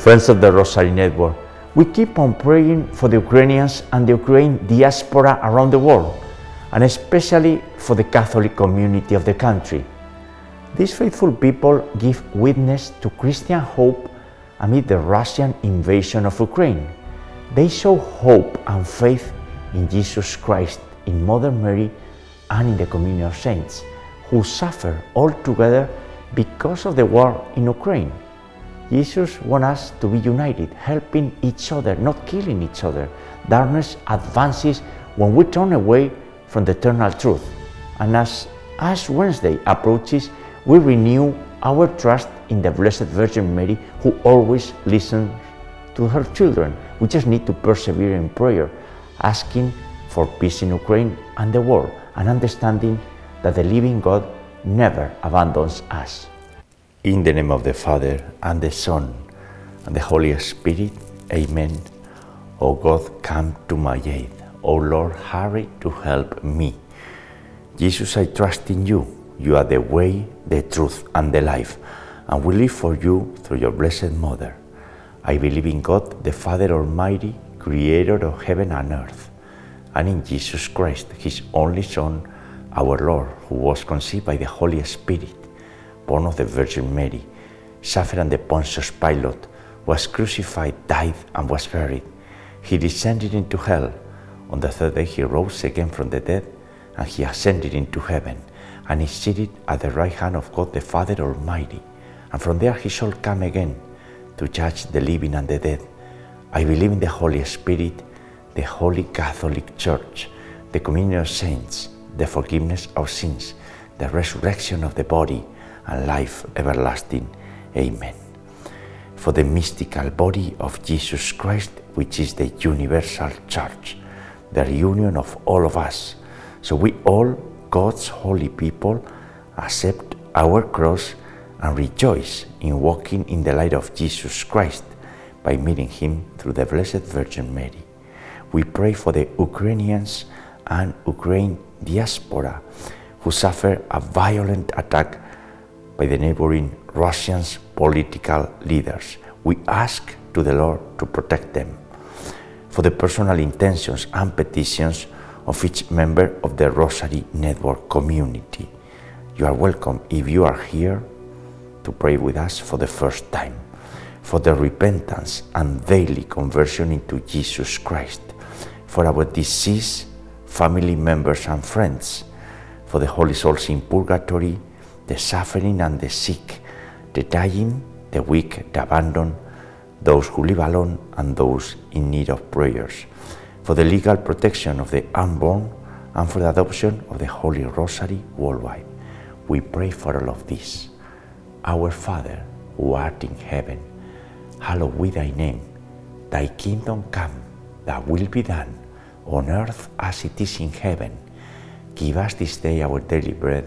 Friends of the Rosary Network, we keep on praying for the Ukrainians and the Ukrainian diaspora around the world, and especially for the Catholic community of the country. These faithful people give witness to Christian hope amid the Russian invasion of Ukraine. They show hope and faith in Jesus Christ, in Mother Mary, and in the communion of saints, who suffer all together because of the war in Ukraine. Jesus wants us to be united, helping each other, not killing each other. Darkness advances when we turn away from the eternal truth. And as Ash Wednesday approaches, we renew our trust in the Blessed Virgin Mary, who always listens to her children. We just need to persevere in prayer, asking for peace in Ukraine and the world, and understanding that the living God never abandons us. In the name of the Father, and the Son, and the Holy Spirit, Amen. O God, come to my aid. O Lord, hurry to help me. Jesus, I trust in you. You are the way, the truth, and the life, and we live for you through your Blessed Mother. I believe in God, the Father Almighty, creator of heaven and earth, and in Jesus Christ, his only Son, our Lord, who was conceived by the Holy Spirit, born of the Virgin Mary, suffered under Pontius Pilate, was crucified, died, and was buried. He descended into hell. On the third day he rose again from the dead, and he ascended into heaven, and is seated at the right hand of God the Father Almighty. And from there he shall come again to judge the living and the dead. I believe in the Holy Spirit, the Holy Catholic Church, the communion of saints, the forgiveness of sins, the resurrection of the body, and life everlasting. Amen. For the mystical body of Jesus Christ, which is the universal church, the reunion of all of us, so we all, God's holy people, accept our cross and rejoice in walking in the light of Jesus Christ by meeting Him through the Blessed Virgin Mary. We pray for the Ukrainians and Ukraine diaspora who suffer a violent attack by the neighboring Russians political leaders. We ask to the Lord to protect them. For the personal intentions and petitions of each member of the Rosary Network community. You are welcome if you are here to pray with us for the first time, for the repentance and daily conversion into Jesus Christ, for our deceased family members and friends, for the holy souls in purgatory, the suffering and the sick, the dying, the weak, the abandoned, those who live alone, and those in need of prayers, for the legal protection of the unborn, and for the adoption of the Holy Rosary worldwide. We pray for all of this. Our Father, who art in heaven, hallowed be thy name. Thy kingdom come, thy will be done, on earth as it is in heaven. Give us this day our daily bread,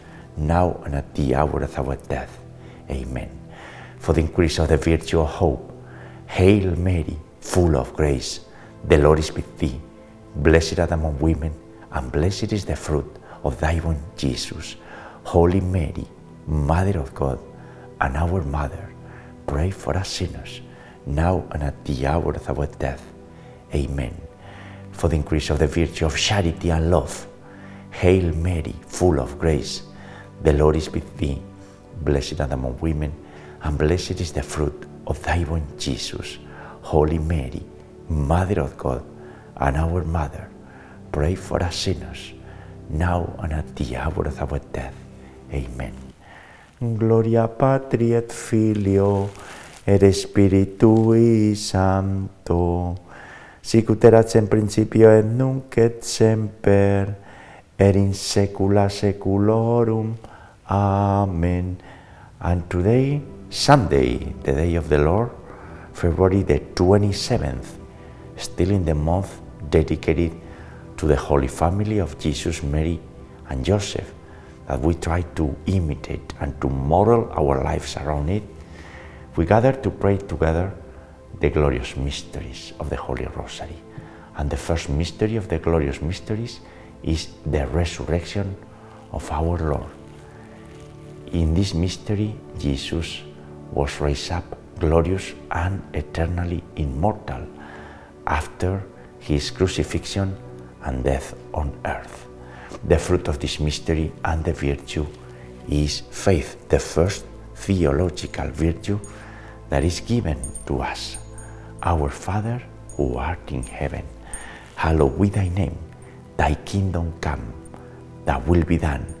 now and at the hour of our death. Amen. For the increase of the virtue of hope, Hail Mary, full of grace, the Lord is with thee. Blessed art among women, and blessed is the fruit of thy womb, Jesus. Holy Mary, Mother of God, and our Mother, pray for us sinners, now and at the hour of our death. Amen. For the increase of the virtue of charity and love, Hail Mary, full of grace, The Lord is with thee. Blessed art among women, and blessed is the fruit of thy womb, Jesus. Holy Mary, Mother of God, and our Mother, pray for us sinners, now and at the hour of our death. Amen. Gloria Patri et Filio et Spiritui Sancto, sic ut erat in principio et nunc et semper, et in saecula saeculorum. Amen. And today, Sunday, the day of the Lord, February the 27th, still in the month dedicated to the Holy Family of Jesus, Mary, and Joseph, that we try to imitate and to model our lives around it, we gather to pray together the glorious mysteries of the Holy Rosary. And the first mystery of the glorious mysteries is the resurrection of our Lord. In this mystery, Jesus was raised up glorious and eternally immortal after his crucifixion and death on earth. The fruit of this mystery and the virtue is faith, the first theological virtue that is given to us. Our Father who art in heaven, hallowed be thy name, thy kingdom come, thy will be done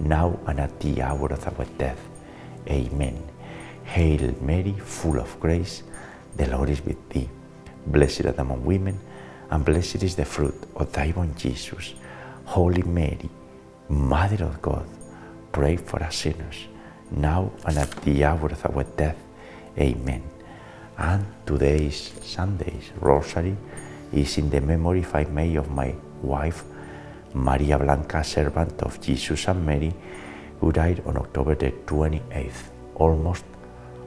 now and at the hour of our death. Amen. Hail Mary, full of grace, the Lord is with thee. Blessed art among women, and blessed is the fruit of thy womb, Jesus. Holy Mary, Mother of God, pray for us sinners, now and at the hour of our death. Amen. And today's Sunday's Rosary is in the memory, if I may, of my wife, Maria Blanca, servant of Jesus and Mary, who died on October the 28th, almost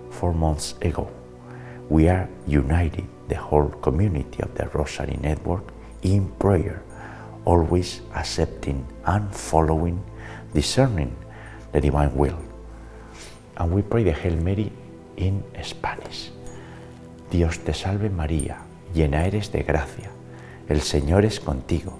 four months ago. We are united, the whole community of the Rosary Network, in prayer, always accepting and following, discerning the divine will. And we pray the Hail Mary in Spanish. Dios te salve María, llena eres de gracia, el Señor es contigo,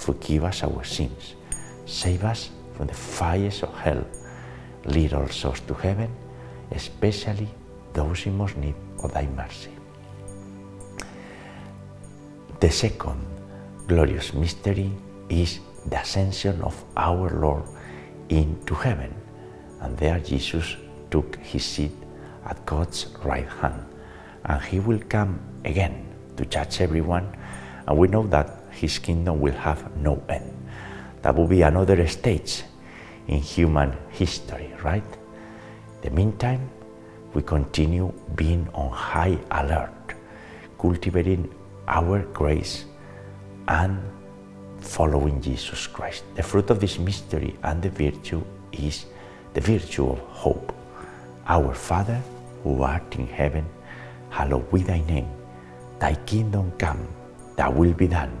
forgive us our sins, save us from the fires of hell, lead all souls to heaven, especially those in most need of thy mercy. The second glorious mystery is the ascension of our Lord into heaven. And there Jesus took his seat at God's right hand. And he will come again to judge everyone. And we know that his kingdom will have no end. That will be another stage in human history, right? In the meantime, we continue being on high alert, cultivating our grace and following Jesus Christ. The fruit of this mystery and the virtue is the virtue of hope. Our Father, who art in heaven, hallowed be thy name. Thy kingdom come, thy will be done,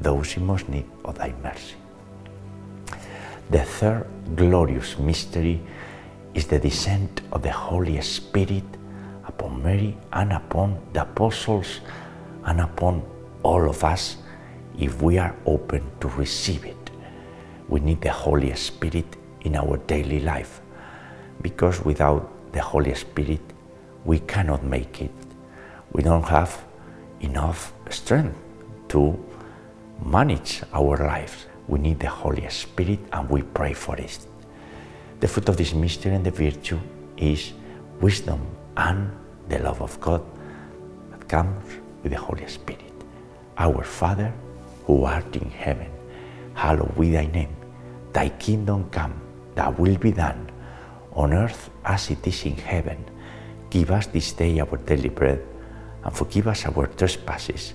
those in most need of thy mercy. The third glorious mystery is the descent of the Holy Spirit upon Mary and upon the apostles and upon all of us if we are open to receive it. We need the Holy Spirit in our daily life because without the Holy Spirit we cannot make it. We don't have enough strength to manage our lives. We need the Holy Spirit and we pray for it. The fruit of this mystery and the virtue is wisdom and the love of God that comes with the Holy Spirit. Our Father, who art in heaven, hallowed be thy name. Thy kingdom come, thy will be done, on earth as it is in heaven. Give us this day our daily bread, and forgive us our trespasses,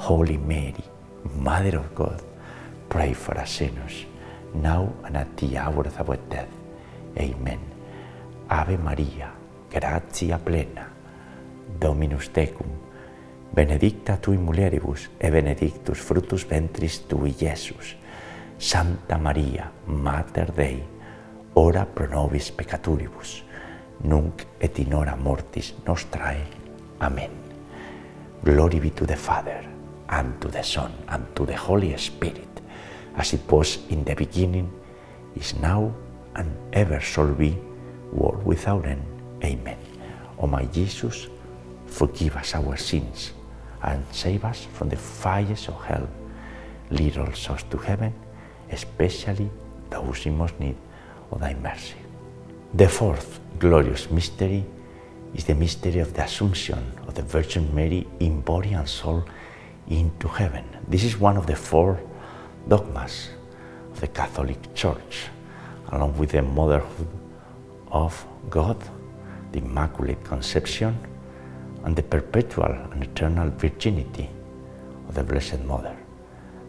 Holy Mary, Mother of God, pray for us sinners, now and at the hour of our death. Amen. Ave Maria, gratia plena, Dominus tecum, benedicta tui mulieribus, e benedictus fructus ventris tui, Iesus. Santa Maria, Mater Dei, ora pro nobis peccaturibus, nunc et in hora mortis nostrae. Amen. Glory be to the Father, and to the Son, and to the Holy Spirit, as it was in the beginning, is now, and ever shall be, world without end. Amen. O my Jesus, forgive us our sins, and save us from the fires of hell. Lead all souls to heaven, especially those in most need of thy mercy. The fourth glorious mystery is the mystery of the Assumption of the Virgin Mary in body and soul into heaven. This is one of the four dogmas of the Catholic Church, along with the motherhood of God, the Immaculate Conception, and the perpetual and eternal virginity of the Blessed Mother.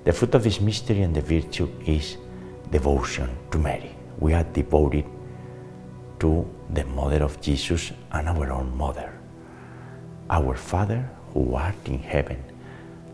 The fruit of this mystery and the virtue is devotion to Mary. We are devoted to the Mother of Jesus and our own Mother. Our Father, who art in heaven,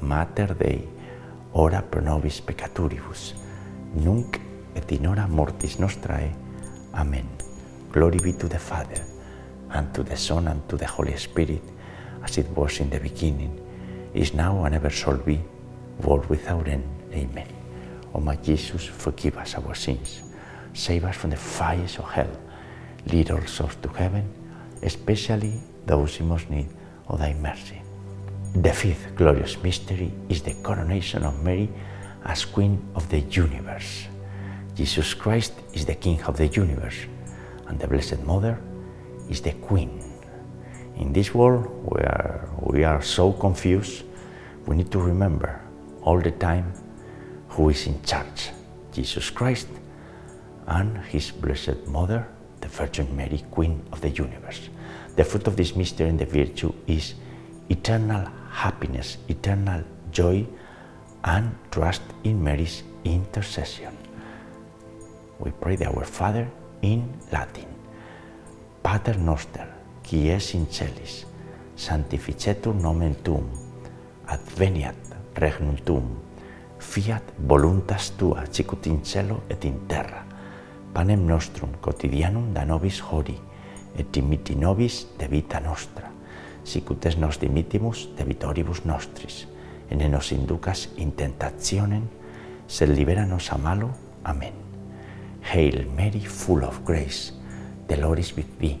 Mater Dei, ora pro nobis peccaturibus, nunc et in hora mortis nostrae. Amen. Glory be to the Father, and to the Son, and to the Holy Spirit, as it was in the beginning, is now, and ever shall be, world without end. Amen. O my Jesus, forgive us our sins, save us from the fires of hell, lead all souls to heaven, especially those in most need of thy mercy. The fifth glorious mystery is the coronation of Mary as Queen of the universe. Jesus Christ is the King of the universe, and the Blessed Mother is the Queen. In this world where we are so confused, we need to remember all the time who is in charge Jesus Christ and His Blessed Mother, the Virgin Mary, Queen of the universe. The fruit of this mystery and the virtue is eternal happiness, eternal joy, and trust in Mary's intercession. We pray the Our Father in Latin. Pater noster, qui es in celis, sanctificetur nomen tuum, adveniat regnum tuum, fiat voluntas tua, sicut in cielo et in terra. Panem nostrum quotidianum da nobis hori, et dimitti nobis de vita nostra sicut es nos dimittimus de vitoribus nostris, et nos inducas in tentationem, sed libera nos a malo. Amen. Hail Mary, full of grace, the Lord is with thee.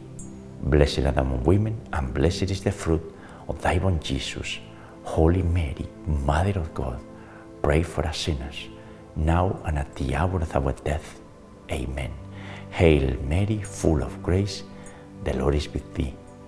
Blessed thou among women, and blessed is the fruit of thy womb, Jesus. Holy Mary, Mother of God, pray for us sinners, now and at the hour of our death. Amen. Hail Mary, full of grace, the Lord is with thee.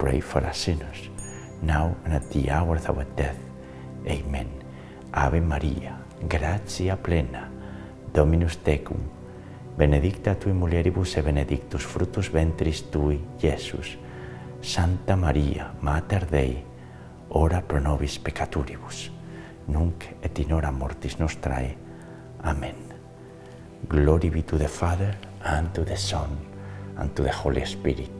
pray for us sinners, now and at the hour of our death. Amen. Ave Maria, gratia plena, Dominus tecum, benedicta tui mulieribus e benedictus fructus ventris tui, Iesus. Santa Maria, Mater Dei, ora pro nobis peccaturibus, nunc et in hora mortis nostrae. Amen. Glory be to the Father, and to the Son, and to the Holy Spirit,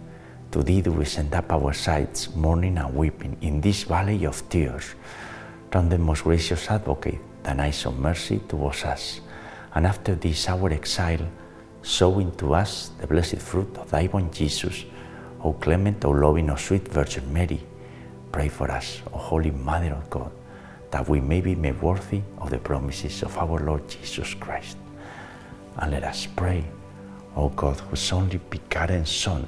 To thee do we send up our sighs, mourning and weeping, in this valley of tears. Turn the most gracious advocate, thine eyes of mercy towards us, and after this our exile, sow into us the blessed fruit of thy womb, Jesus. O clement, O loving, O sweet Virgin Mary, pray for us, O Holy Mother of God, that we may be made worthy of the promises of our Lord Jesus Christ. And let us pray, O God, whose only begotten Son,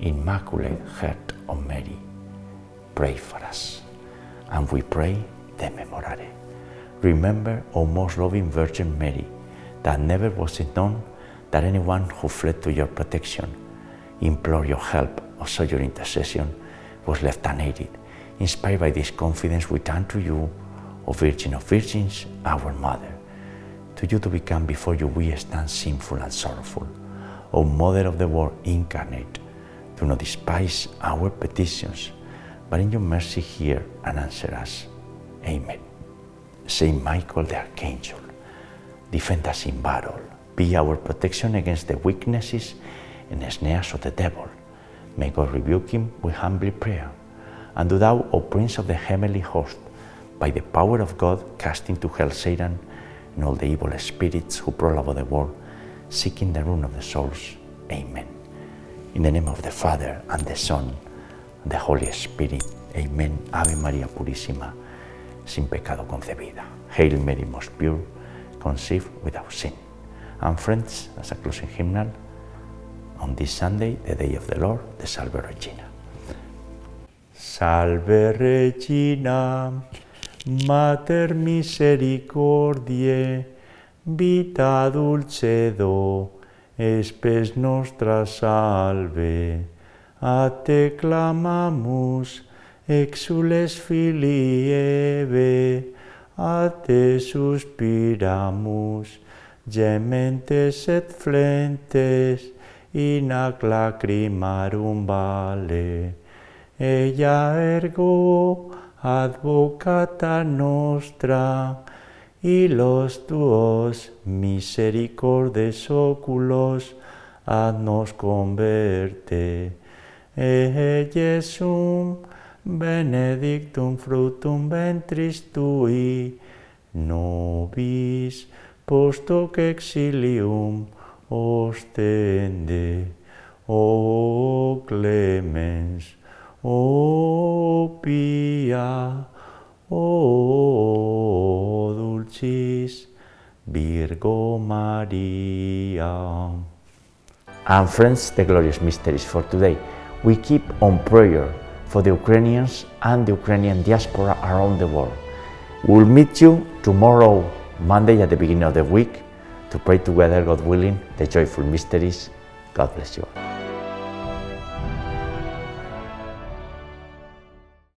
Immaculate Heart of Mary, pray for us. And we pray the Memorare. Remember, O most loving Virgin Mary, that never was it known that anyone who fled to your protection, implored your help, or sought your intercession, was left unaided. Inspired by this confidence, we turn to you, O Virgin of Virgins, our Mother. To you to become before you we stand sinful and sorrowful. O Mother of the Word incarnate, do not despise our petitions, but in your mercy hear and answer us. Amen. Saint Michael the Archangel, defend us in battle, be our protection against the weaknesses and snares of the devil. May God rebuke him, we humbly pray. And do thou, O Prince of the heavenly host, by the power of God, cast into hell Satan and all the evil spirits who prowl about the world, seeking the ruin of the souls. Amen. In the name of the Father, and the Son, and the Holy Spirit. Amen. Ave María Purísima, sin pecado concebida. Hail Mary, most pure, conceived without sin. And friends, as a closing hymnal, on this Sunday, the day of the Lord, the Salve Regina. Salve Regina, Mater misericordiae, vita dulcedo, espes nostra salve. A te clamamus, exules filii Eve, a te suspiramus, gementes et flentes, in ac lacrimarum vale. Ella ergo advocata nostra, y los tuos misericordes oculos ad nos converte. E Jesum benedictum fructum ventris tui, nobis post hoc exilium os ostende, o clemens, o pia, o dulcis Virgo Maria. And friends, the glorious mysteries for today. We keep on prayer for the Ukrainians and the Ukrainian diaspora around the world. We'll meet you tomorrow, Monday, at the beginning of the week, to pray together, God willing, the joyful mysteries. God bless you all.